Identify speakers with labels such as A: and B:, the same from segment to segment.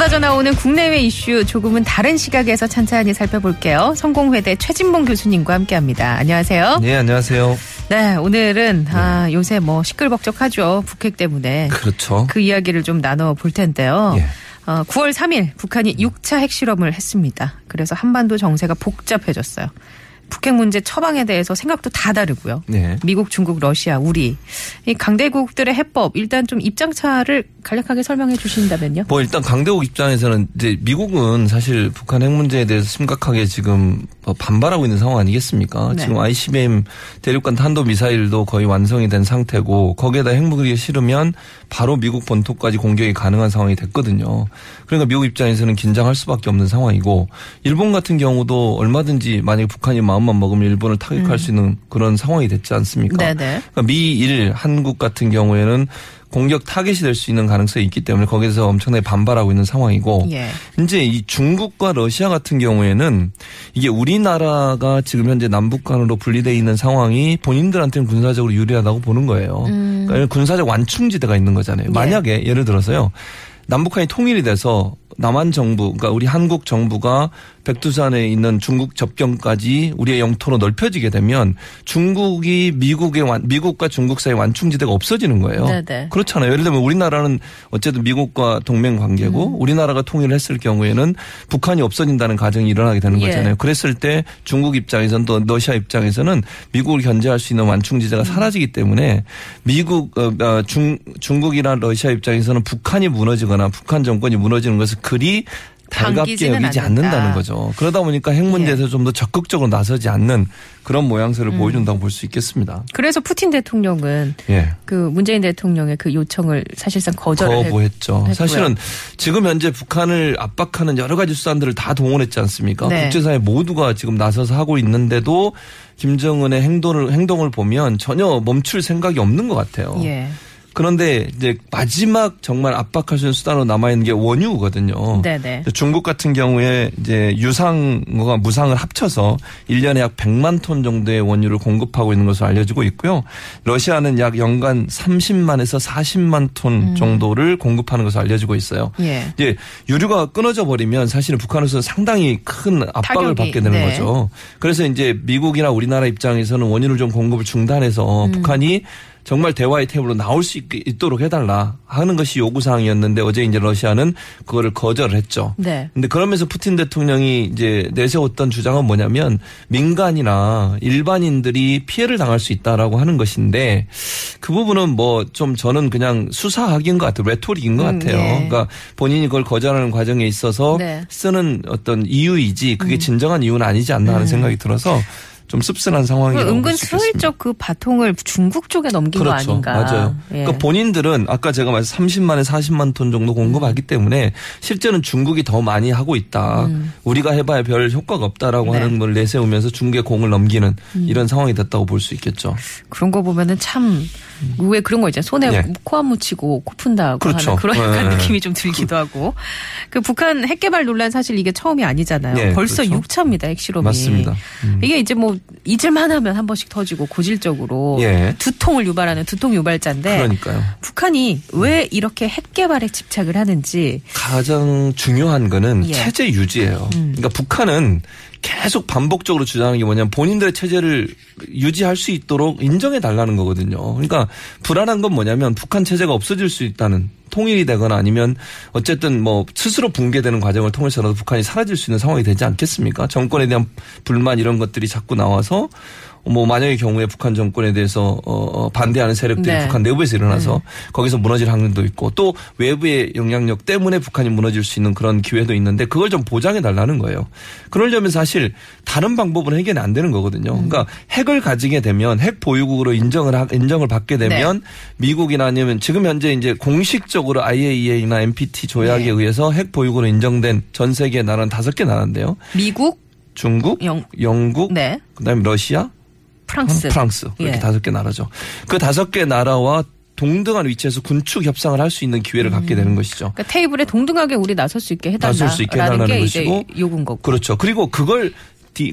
A: 쏟아져 나오는 국내외 이슈 조금은 다른 시각에서 찬찬히 살펴볼게요. 성공회대 최진봉 교수님과 함께합니다. 안녕하세요.
B: 네, 안녕하세요.
A: 네, 오늘은 아, 요새 뭐 시끌벅적하죠. 북핵 때문에.
B: 그렇죠.
A: 그 이야기를 좀 나눠 볼 텐데요.
B: 예.
A: 어, 9월 3일 북한이 6차 핵실험을 했습니다. 그래서 한반도 정세가 복잡해졌어요. 북핵 문제 처방에 대해서 생각도 다 다르고요.
B: 네.
A: 미국, 중국, 러시아, 우리 이 강대국들의 해법 일단 좀 입장차를 간략하게 설명해 주신다면요.
B: 뭐 일단 강대국 입장에서는 이제 미국은 사실 북한 핵 문제에 대해서 심각하게 지금 뭐 반발하고 있는 상황 아니겠습니까?
A: 네.
B: 지금 ICBM 대륙간 탄도 미사일도 거의 완성이 된 상태고 거기에다 핵무기를 실으면 바로 미국 본토까지 공격이 가능한 상황이 됐거든요. 그러니까 미국 입장에서는 긴장할 수밖에 없는 상황이고 일본 같은 경우도 얼마든지 만약에 북한이 마음만 먹으면 일본을 타격할 수 있는 그런 상황이 됐지 않습니까?
A: 네네.
B: 그러니까 미일 한국 같은 경우에는 공격 타겟이 될 수 있는 가능성이 있기 때문에 거기서 엄청나게 반발하고 있는 상황이고
A: 예.
B: 이제 이 중국과 러시아 같은 경우에는 이게 우리나라가 지금 현재 남북한으로 분리되어 있는 상황이 본인들한테는 군사적으로 유리하다고 보는 거예요. 그러니까 군사적 완충지대가 있는 거잖아요. 만약에 예를 들어서요. 남북한이 통일이 돼서 남한 정부, 그러니까 우리 한국 정부가 백두산에 있는 중국 접경까지 우리의 영토로 넓혀지게 되면 중국이 미국의 완, 미국과 중국 사이 완충지대가 없어지는 거예요.
A: 네네.
B: 그렇잖아요. 예를 들면 우리나라는 어쨌든 미국과 동맹 관계고
A: 음.
B: 우리나라가 통일을 했을 경우에는 북한이 없어진다는 가정이 일어나게 되는
A: 예.
B: 거잖아요. 그랬을 때 중국 입장에서는 또 러시아 입장에서는 미국을 견제할 수 있는
A: 음.
B: 완충지대가 사라지기 때문에 미국 어, 어, 중 중국이나 러시아 입장에서는 북한이 무너지거나 북한 정권이 무너지는 것을 그리 달갑게 여기지
A: 않는다.
B: 않는다는 거죠. 그러다 보니까 핵 문제에서 좀더 적극적으로 나서지 않는 그런 모양새를 보여준다고 볼 수 있겠습니다.
A: 그래서 푸틴 대통령은
B: 예.
A: 그 문재인 대통령의 그 요청을 사실상 거절을
B: 거부했죠.
A: 했고요.
B: 사실은 지금 현재 북한을 압박하는 여러 가지 수단들을 다 동원했지 않습니까?
A: 네.
B: 국제사회 모두가 지금 나서서 하고 있는데도 김정은의 행동을 행동을 보면 전혀 멈출 생각이 없는 것 같아요.
A: 예.
B: 그런데 이제 마지막 정말 압박할 수 있는 수단으로 남아 있는 게 원유거든요.
A: 네네.
B: 중국 같은 경우에 이제 유상과 무상을 합쳐서 1년에 약 100만 톤 정도의 원유를 공급하고 있는 것으로 알려지고 있고요. 러시아는 약 연간 30만에서 40만 톤 정도를 공급하는 것으로 알려지고 있어요.
A: 예.
B: 이제 유류가 끊어져 버리면 사실은 북한으로서 상당히 큰 압박을
A: 타격이,
B: 받게 되는
A: 네.
B: 거죠. 그래서 이제 미국이나 우리나라 입장에서는 원유를 좀 공급을 중단해서
A: 음.
B: 북한이 정말 대화의 테이블로 나올 수 있- 있도록 해달라 하는 것이 요구 사항이었는데 어제 이제 러시아는 그거를 거절을 했죠.
A: 네.
B: 근데 그러면서 푸틴 대통령이 이제 내세웠던 주장은 뭐냐면 민간이나 일반인들이 피해를 당할 수 있다라고 하는 것인데 그 부분은 뭐 좀 저는 그냥 수사학인 것 같아요. 레토릭인 것
A: 음,
B: 같아요.
A: 예.
B: 그러니까 본인이 그걸 거절하는 과정에 있어서
A: 네.
B: 쓰는 어떤 이유이지
A: 음.
B: 그게 진정한 이유는 아니지 않나 하는 생각이 들어서 좀 씁쓸한 상황이라고
A: 그 은근. 슬쩍 그 바통을 중국 쪽에 넘긴 거
B: 그렇죠.
A: 아닌가.
B: 맞아요.
A: 예.
B: 그러니까 본인들은 아까 제가 말씀 30만에 40만 톤 정도 공급하기 때문에 실제는 중국이 더 많이 하고 있다. 우리가 해봐야 별 효과가 없다라고
A: 음. 네. 음.
B: 하는 걸 내세우면서 중국에 공을 넘기는 이런 상황이 됐다고 볼 수 있겠죠.
A: 그런 거 보면은 참 왜 그런 거 있잖아요. 손에
B: 예.
A: 코안 묻히고 코 푼다고
B: 그렇죠.
A: 하는 그런 약간
B: 예.
A: 느낌이 좀 들기도 하고. 그 북한 핵 개발 논란 사실 이게 처음이 아니잖아요.
B: 예,
A: 벌써
B: 그렇죠.
A: 6차입니다. 핵실험이.
B: 맞습니다. 음.
A: 이게 이제 뭐 잊을만 하면 한 번씩 터지고 고질적으로
B: 예.
A: 두통을 유발하는 두통 유발자인데
B: 그러니까요.
A: 북한이 왜 이렇게 핵 개발에 집착을 하는지
B: 가장 중요한 거는
A: 예.
B: 체제 유지예요.
A: 음.
B: 그러니까 북한은 계속 반복적으로 주장하는 게 뭐냐면 본인들의 체제를 유지할 수 있도록 인정해 달라는 거거든요. 그러니까 불안한 건 뭐냐면 북한 체제가 없어질 수 있다는 통일이 되거나 아니면 어쨌든 뭐 스스로 붕괴되는 과정을 통해서라도 북한이 사라질 수 있는 상황이 되지 않겠습니까? 정권에 대한 불만 이런 것들이 자꾸 나와서 뭐 만약의 경우에 북한 정권에 대해서 어, 어, 반대하는 세력들이
A: 네.
B: 북한 내부에서 일어나서 거기서 무너질 확률도 있고 또 외부의 영향력 때문에 북한이 무너질 수 있는 그런 기회도 있는데 그걸 좀 보장해 달라는 거예요. 그러려면 사실 다른 방법은 해결이 안 되는 거거든요. 그러니까 핵을 가지게 되면 핵 보유국으로 인정을 하- 인정을 받게 되면 미국이나 아니면 지금 현재 이제 공식적으로 IAEA나 NPT 조약에
A: 네.
B: 의해서 핵 보유국으로 인정된 전 세계 나라는 다섯 개 나라인데요.
A: 미국,
B: 중국,
A: 영-
B: 영국,
A: 네,
B: 그다음에 러시아,
A: 프랑스.
B: 프랑스 이렇게
A: 예.
B: 다섯 개 나라죠. 그 다섯 개 나라와 동등한 위치에서 군축 협상을 할 수 있는 기회를 갖게 되는 것이죠.
A: 그러니까 테이블에 동등하게 우리 나설 수 있게 해달라라는
B: 나설 수 있게 해달라는
A: 게
B: 것이고
A: 요구인 거고.
B: 그렇죠. 그리고 그걸 디-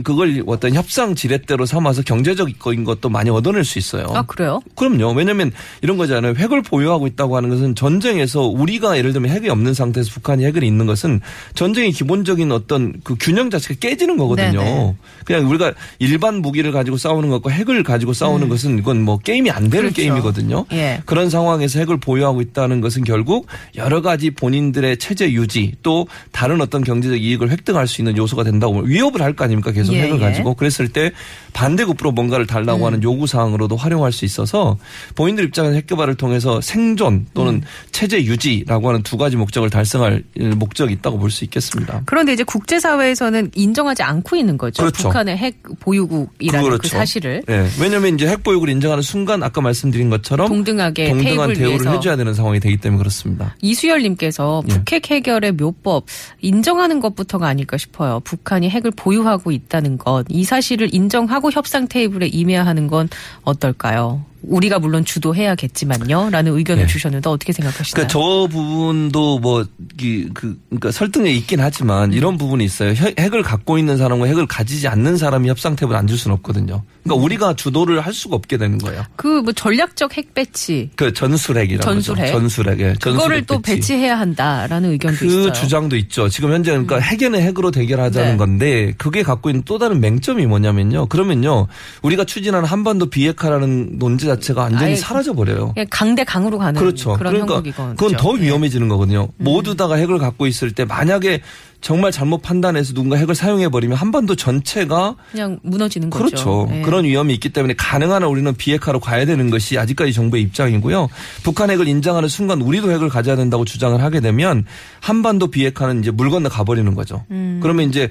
B: 그걸 어떤 협상 지렛대로 삼아서 경제적인 것도 많이 얻어낼 수 있어요.
A: 아 그래요?
B: 그럼요. 왜냐하면 이런 거잖아요. 핵을 보유하고 있다고 하는 것은 전쟁에서 우리가 예를 들면 핵이 없는 상태에서 북한이 핵을 있는 것은 전쟁의 기본적인 어떤 그 균형 자체가 깨지는 거거든요.
A: 네네.
B: 그냥 우리가 일반 무기를 가지고 싸우는 것과 핵을 가지고 싸우는 것은 이건 뭐 게임이 안 되는
A: 음. 그렇죠.
B: 게임이거든요.
A: 예.
B: 그런 상황에서 핵을 보유하고 있다는 것은 결국 여러 가지 본인들의 체제 유지 또 다른 어떤 경제적 이익을 획득할 수 있는 요소가 된다고 위협을 할 거 아닙니까 계속
A: 예,
B: 핵을
A: 예.
B: 가지고 그랬을 때 반대급부로 뭔가를 달라고
A: 음.
B: 하는 요구 사항으로도 활용할 수 있어서 본인들 입장에서 핵 개발을 통해서 생존 또는
A: 음.
B: 체제 유지라고 하는 두 가지 목적을 달성할 목적이 있다고 볼 수 있겠습니다.
A: 그런데 이제 국제사회에서는 인정하지 않고 있는 거죠.
B: 그렇죠.
A: 북한의 핵 보유국이라는 그
B: 그렇죠.
A: 사실을
B: 예. 왜냐하면 이제 핵 보유국을 인정하는 순간 아까 말씀드린 것처럼
A: 동등하게
B: 동등한 대우를 해줘야 되는 상황이 되기 때문에 그렇습니다.
A: 이수열님께서
B: 예.
A: 북핵 해결의 묘법 인정하는 것부터가 아닐까 싶어요. 북한이 핵을 보유하고 있다는 것, 이 사실을 인정하고 협상 테이블에 임해야 하는 건 어떨까요? 우리가 물론 주도해야겠지만요. 라는 의견을
B: 네.
A: 주셨는데 어떻게 생각하시나요?
B: 그러니까 저 부분도 뭐, 이, 그, 그러니까 설득력 있긴 하지만 이런 부분이 있어요. 핵- 핵을 갖고 있는 사람과 핵을 가지지 않는 사람이 협상 테이블에 앉을 수는 없거든요. 그러니까 우리가 주도를 할 수가 없게 되는 거예요.
A: 그 뭐 전략적 핵 배치
B: 그 전술핵이라고
A: 전술핵?
B: 전술핵. 예.
A: 그거를 또
B: 배치.
A: 배치해야 한다라는 의견도
B: 그
A: 있어요. 음.
B: 주장도 있죠. 지금 현재 그러니까 핵에는 핵으로 대결하자는
A: 네.
B: 건데 그게 갖고 있는 또 다른 맹점이 뭐냐면요. 그러면요. 우리가 추진하는 한반도 비핵화라는 논제 자체가 완전히 사라져 버려요.
A: 강대 강으로 가는
B: 그렇죠. 그러니까 그건 더 위험해지는 거거든요.
A: 음.
B: 모두 다가 핵을 갖고 있을 때 만약에 정말 잘못 판단해서 누군가 핵을 사용해 버리면 한반도 전체가
A: 그냥 무너지는 거죠.
B: 그렇죠.
A: 예.
B: 그런 위험이 있기 때문에 가능한 한 우리는 비핵화로 가야 되는 것이 아직까지 정부의 입장이고요. 북한 핵을 인정하는 순간 우리도 핵을 가져야 된다고 주장을 하게 되면 한반도 비핵화는 이제 물 건너 가버리는 거죠.
A: 음.
B: 그러면 이제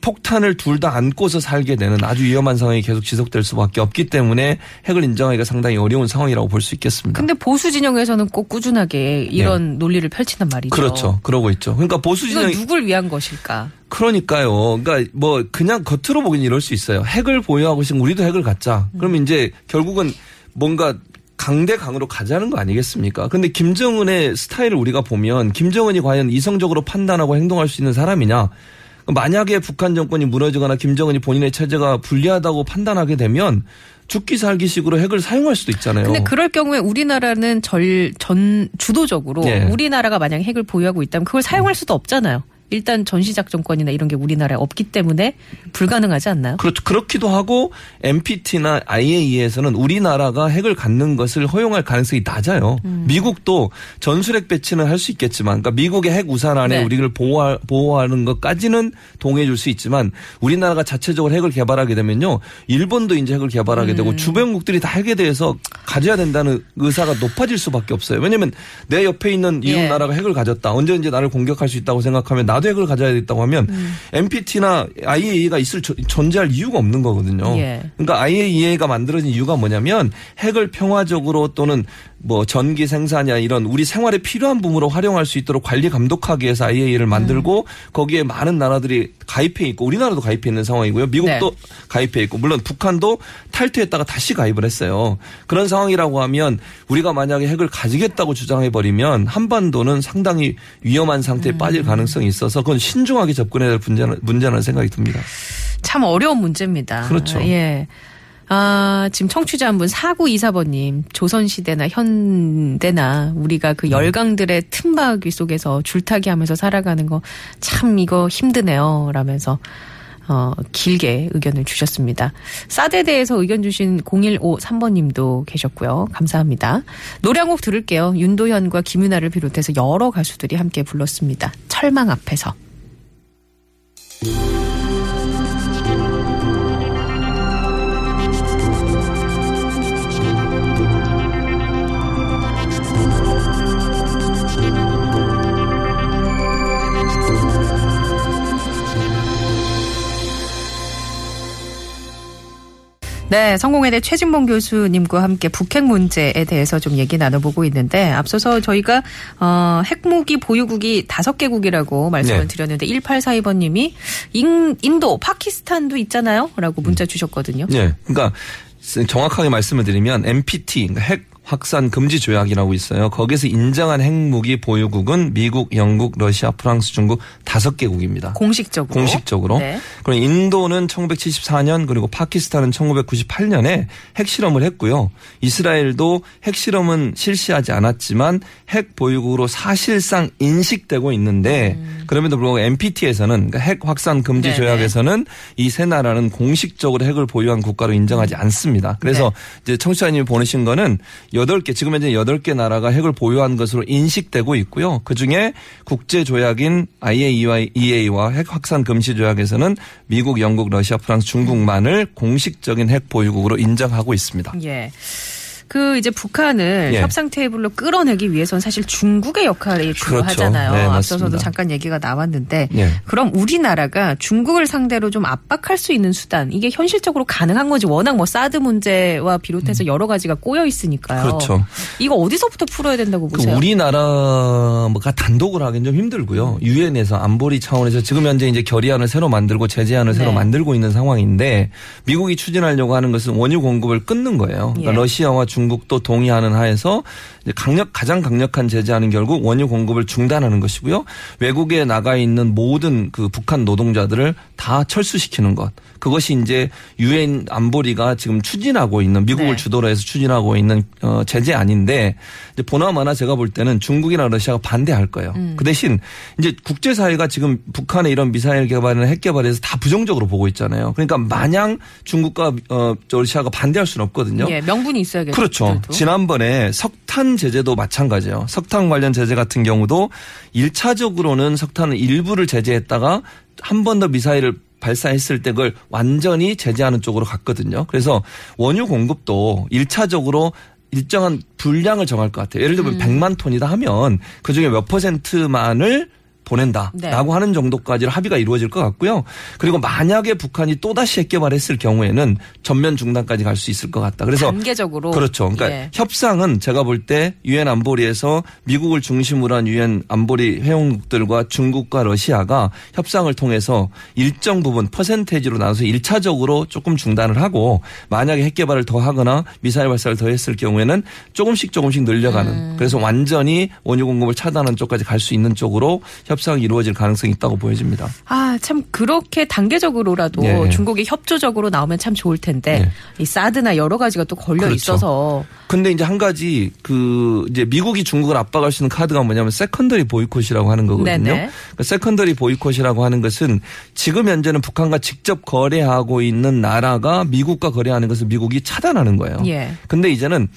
B: 폭탄을 둘 다 안고서 살게 되는 아주 위험한 상황이 계속 지속될 수밖에 없기 때문에 핵을 인정하기가 상당히 어려운 상황이라고 볼 수 있겠습니다.
A: 근데 보수 진영에서는 꼭 꾸준하게 이런 논리를 펼친단 말이죠.
B: 네. 그렇죠. 그러고 있죠. 그러니까 보수
A: 이건
B: 진영
A: 누굴 위한 것일까?
B: 그러니까요. 그러니까 뭐 그냥 겉으로 보기는 이럴 수 있어요. 핵을 보유하고 있으면 우리도 핵을 갖자. 그러면 이제 결국은 뭔가 강대 강으로 가자는 거 아니겠습니까? 근데 김정은의 스타일을 우리가 보면 김정은이 과연 이성적으로 판단하고 행동할 수 있는 사람이냐? 만약에 북한 정권이 무너지거나 김정은이 본인의 체제가 불리하다고 판단하게 되면 죽기 살기식으로 핵을 사용할 수도 있잖아요.
A: 근데 그럴 경우에 우리나라는 절, 전, 주도적으로
B: 예.
A: 우리나라가 만약에 핵을 보유하고 있다면 그걸 사용할 수도 없잖아요. 일단 전시작전권이나 이런 게 우리나라에 없기 때문에 불가능하지 않나요?
B: 그렇죠. 그렇기도 하고 NPT나 IAEA에서는 우리나라가 핵을 갖는 것을 허용할 가능성이 낮아요.
A: 음.
B: 미국도 전술핵 배치는 할 수 있겠지만, 그러니까 미국의 핵 우산 안에
A: 네.
B: 우리를 보호 보호하는 것까지는 동의해 줄 수 있지만, 우리나라가 자체적으로 핵을 개발하게 되면요, 일본도 이제 핵을 개발하게
A: 음.
B: 되고 주변국들이 다 핵에 대해서 가져야 된다는 의사가 높아질 수밖에 없어요. 왜냐하면 내 옆에 있는 이웃
A: 예.
B: 나라가 핵을 가졌다. 언제든지 나를 공격할 수 있다고 생각하면 나도 핵을 가져야 겠다고 하면
A: 음.
B: NPT나 IAEA가 있을 저- 존재할 이유가 없는 거거든요.
A: 예.
B: 그러니까 IAEA가 만들어진 이유가 뭐냐면 핵을 평화적으로 또는 뭐 전기 생산이나 이런 우리 생활에 필요한 부분으로 활용할 수 있도록 관리 감독하기 위해서 IAEA를 만들고
A: 음.
B: 거기에 많은 나라들이 가입해 있고 우리나라도 가입해 있는 상황이고요. 미국도
A: 네.
B: 가입해 있고 물론 북한도 탈퇴했다가 다시 가입을 했어요. 그런 상황이라고 하면 우리가 만약에 핵을 가지겠다고 주장해 버리면 한반도는 상당히 위험한 상태에
A: 음.
B: 빠질 가능성이 있어서 그건 신중하게 접근해야 될 문제는, 문제라는 생각이 듭니다.
A: 참 어려운 문제입니다.
B: 그렇죠.
A: 예. 아, 지금 청취자 한 분, 4924번님, 조선시대나 현대나 우리가 그 열강들의 틈바귀 속에서 줄타기 하면서 살아가는 거 참 이거 힘드네요. 라면서, 어, 길게 의견을 주셨습니다. 사드에 대해서 의견 주신 0153번님도 계셨고요. 감사합니다. 노래 한 곡 들을게요. 윤도현과 김윤아를 비롯해서 여러 가수들이 함께 불렀습니다. 철망 앞에서. 네, 성공회대 최진봉 교수님과 함께 북핵 문제에 대해서 좀 얘기 나눠보고 있는데 앞서서 저희가 어, 핵무기 보유국이 다섯 개국이라고 말씀을
B: 네.
A: 드렸는데 1842번님이 인, 인도, 파키스탄도 있잖아요, 라고 문자 주셨거든요.
B: 예. 그러니까 정확하게 말씀을 드리면 NPT 그러니까 핵 확산 금지 조약이라고 있어요. 거기서 인정한 핵무기 보유국은 미국, 영국, 러시아, 프랑스, 중국 다섯 개국입니다.
A: 공식적으로.
B: 공식적으로.
A: 네.
B: 그리고 인도는 1974년 그리고 파키스탄은 1998년에 핵실험을 했고요. 이스라엘도 핵실험은 실시하지 않았지만 핵 보유국으로 사실상 인식되고 있는데 그럼에도 불구하고 NPT에서는 그러니까 핵 확산 금지
A: 음. 네네.
B: 조약에서는 이 세 나라는 공식적으로 핵을 보유한 국가로 인정하지 않습니다. 그래서
A: 네.
B: 이제 청취자님이 보내신 거는 여덟 개 지금 현재 여덟 개 나라가 핵을 보유한 것으로 인식되고 있고요. 그 중에 국제 조약인 IAEA와 핵 확산 금지 조약에서는 미국, 영국, 러시아, 프랑스, 중국만을 공식적인 핵 보유국으로 인정하고 있습니다.
A: 예. 그 이제 북한을
B: 예.
A: 협상 테이블로 끌어내기 위해서는 사실 중국의 역할이 중요하잖아요.
B: 그렇죠. 네,
A: 앞서서도. 잠깐 얘기가 나왔는데
B: 예.
A: 그럼 우리나라가 중국을 상대로 좀 압박할 수 있는 수단 이게 현실적으로 가능한 건지 워낙 뭐 사드 문제와 비롯해서 여러 가지가 꼬여 있으니까요.
B: 음. 그렇죠.
A: 이거 어디서부터 풀어야 된다고
B: 그
A: 보세요?
B: 우리나라가 단독으로 하기는 좀 힘들고요. 유엔에서 안보리 차원에서 지금 현재 이제 결의안을 새로 만들고 제재안을 새로
A: 네.
B: 만들고 있는 상황인데 미국이 추진하려고 하는 것은 원유 공급을 끊는 거예요. 그러니까
A: 예.
B: 러시아와 중 국도 동의하는 하에서 강력 가장 강력한 제재안은 결국 원유 공급을 중단하는 것이고요. 외국에 나가 있는 모든 그 북한 노동자들을 다 철수시키는 것. 그것이 이제 유엔 안보리가 지금 추진하고 있는 미국을
A: 네.
B: 주도로 해서 추진하고 있는 어, 제재안인데 이제 보나마나 제가 볼 때는 중국이나 러시아가 반대할 거예요.
A: 음.
B: 그 대신 이제 국제 사회가 지금 북한의 이런 미사일 개발이나 핵 개발에서 다 부정적으로 보고 있잖아요. 그러니까 마냥 중국과 어, 저 러시아가 반대할 수는 없거든요.
A: 예, 명분이 있어야겠죠.
B: 그렇죠.
A: 그래도.
B: 지난번에 석탄 제재도 마찬가지예요. 석탄 관련 제재 같은 경우도 1차적으로는 석탄을 일부를 제재했다가 한 번 더 미사일을 발사했을 때 그걸 완전히 제재하는 쪽으로 갔거든요. 그래서 원유 공급도 1차적으로 일정한 분량을 정할 것 같아요. 예를 들면 100만 톤이다 하면 그중에 몇 퍼센트만을 보낸다라고
A: 네.
B: 하는 정도까지 합의가 이루어질 것 같고요. 그리고 만약에 북한이 또다시 핵 개발했을 경우에는 전면 중단까지 갈 수 있을 것 같다. 그래서
A: 단계적으로
B: 그렇죠. 그러니까
A: 예.
B: 협상은 제가 볼 때 유엔 안보리에서 미국을 중심으로 한 유엔 안보리 회원국들과 중국과 러시아가 협상을 통해서 일정 부분 퍼센테이지로 나눠서 1차적으로 조금 중단을 하고 만약에 핵 개발을 더 하거나 미사일 발사를 더 했을 경우에는 조금씩 조금씩 늘려가는
A: 음.
B: 그래서 완전히 원유 공급을 차단하는 쪽까지 갈 수 있는 쪽으로 협 상이 이루어질 가능성이 있다고 보여집니다.
A: 아, 참 그렇게 단계적으로라도
B: 예.
A: 중국이 협조적으로 나오면 참 좋을 텐데 이 사드나 여러 가지가 또 걸려
B: 그렇죠.
A: 있어서
B: 근데 이제 한 가지 그 이제 미국이 중국을 압박할 수 있는 카드가 뭐냐면 secondary boycott이라고 하는 거거든요.
A: 네네.
B: 그러니까 secondary boycott이라고 하는 것은 지금 현재는 북한과 직접 거래하고 있는 나라가 미국과 거래하는 것을 미국이 차단하는 거예요.
A: 예.
B: 근데 이제는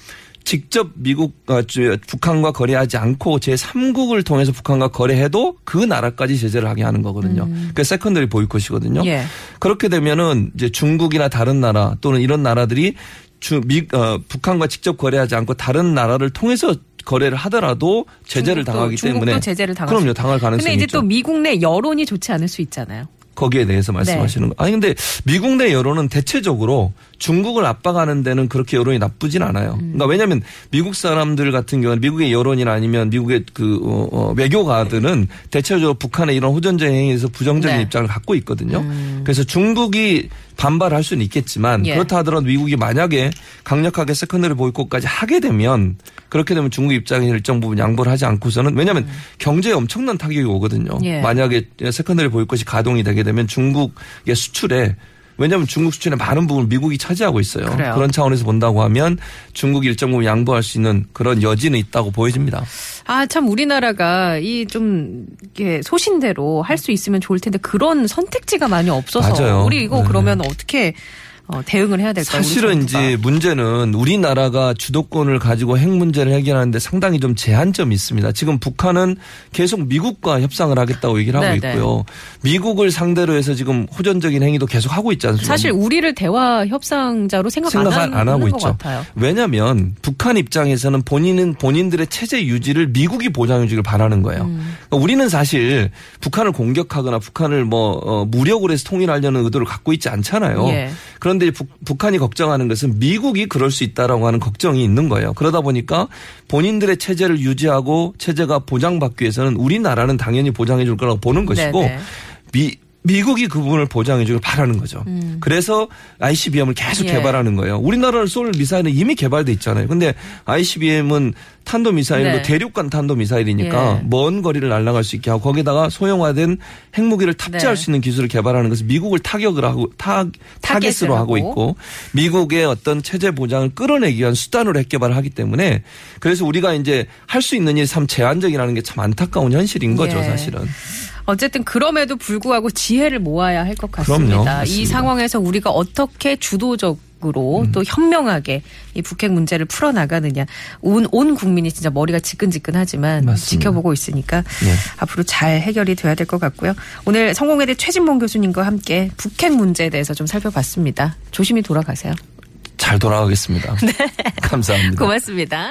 B: 직접 미국 아, 저, 북한과 거래하지 않고 제 3국을 통해서 북한과 거래해도 그 나라까지 제재를 하게 하는 거거든요. 그 secondary boycott이거든요.
A: 음. 예.
B: 그렇게 되면은 이제 중국이나 다른 나라 또는 이런 나라들이 주, 미, 어, 북한과 직접 거래하지 않고 다른 나라를 통해서 거래를 하더라도 제재를
A: 중국도-
B: 당하기
A: 중국도
B: 때문에
A: 제재를 당할
B: 그럼요
A: 수
B: 당할
A: 근데
B: 가능성이
A: 이제
B: 있죠.
A: 또 미국 내 여론이 좋지 않을 수 있잖아요.
B: 거기에 대해서 말씀하시는
A: 네.
B: 거. 아니 근데 미국 내 여론은 대체적으로 중국을 압박하는 데는 그렇게 여론이 나쁘진 않아요.
A: 음.
B: 그러니까 왜냐하면 미국 사람들 같은 경우는 미국의 여론이나 아니면 미국의 그 어, 어, 외교가들은 대체적으로 북한의 이런 호전적 행위에서 부정적인
A: 네.
B: 입장을 갖고 있거든요. 그래서 중국이 반발할 수는 있겠지만
A: 예.
B: 그렇다 하더라도 미국이 만약에 강력하게 secondary boycott까지 하게 되면 그렇게 되면 중국 입장에 일정 부분 양보를 하지 않고서는 왜냐하면 경제에 엄청난 타격이 오거든요.
A: 음. 예.
B: 만약에 secondary boycott이 가동이 되게 되면 중국의 수출에 왜냐하면 중국 수출의 많은 부분을 미국이 차지하고 있어요.
A: 그래요.
B: 그런 차원에서 본다고 하면 중국이 일정 부분 양보할 수 있는 그런 여지는 있다고 보여집니다.
A: 아, 참 우리나라가 이 좀 소신대로 할 수 있으면 좋을 텐데 그런 선택지가 많이 없어서
B: 맞아요.
A: 우리 이거
B: 네.
A: 그러면 어떻게 어, 대응을 해야 될까요?
B: 사실은? 이제 문제는 우리나라가 주도권을 가지고 핵 문제를 해결하는데 상당히 좀 제한점이 있습니다. 지금 북한은 계속 미국과 협상을 하겠다고 얘기를 하고
A: 네, 네.
B: 있고요. 미국을 상대로 해서 지금 호전적인 행위도 계속 하고 있지 않습니까?
A: 사실 우리를 대화 협상자로 생각,
B: 생각
A: 안,
B: 안 하고 있죠.
A: 같아요.
B: 왜냐하면 북한 입장에서는 본인은 본인들의 체제 유지를 미국이 보장해주길 바라는 거예요.
A: 음.
B: 그러니까 우리는 사실 북한을 공격하거나 북한을 뭐 어, 무력으로 해서 통일하려는 의도를 갖고 있지 않잖아요.
A: 예.
B: 그런데 국민들이 북, 북한이 걱정하는 것은 미국이 그럴 수 있다라고 하는 걱정이 있는 거예요. 그러다 보니까 본인들의 체제를 유지하고 체제가 보장받기 위해서는 우리나라는 당연히 보장해 줄 거라고 보는 것이고. 미 미국이 그 부분을 보장해 주길 바라는 거죠.
A: 음.
B: 그래서 ICBM을 계속
A: 예.
B: 개발하는 거예요. 우리나라는 쏠 미사일은 이미 개발돼 있잖아요. 근데 ICBM은 탄도 미사일로
A: 네.
B: 대륙간 탄도 미사일이니까
A: 예.
B: 먼 거리를 날아갈 수 있게 하고 거기다가 소형화된 핵무기를 탑재할
A: 네.
B: 수 있는 기술을 개발하는 것은 미국을 타격을 하고 타 타겟으로 하고
A: 하고.
B: 있고 미국의 어떤 체제 보장을 끌어내기 위한 수단으로 핵 개발을 하기 때문에 그래서 우리가 이제 할 수 있는 일이 참 제한적이라는 게 참 안타까운 현실인 거죠,
A: 예.
B: 사실은.
A: 어쨌든 그럼에도 불구하고 지혜를 모아야 할 것. 같습니다. 이. 상황에서 우리가 어떻게 주도적 으로 또 현명하게 이 북핵 문제를 풀어나가느냐. 온, 온 국민이 진짜 머리가 지끈지끈하지만
B: 맞습니다.
A: 지켜보고 있으니까
B: 네.
A: 앞으로 잘 해결이 돼야 될 것 같고요. 오늘 성공회대 최진봉 교수님과 함께 북핵 문제에 대해서 좀 살펴봤습니다. 조심히 돌아가세요.
B: 잘 돌아가겠습니다. 감사합니다.
A: 고맙습니다.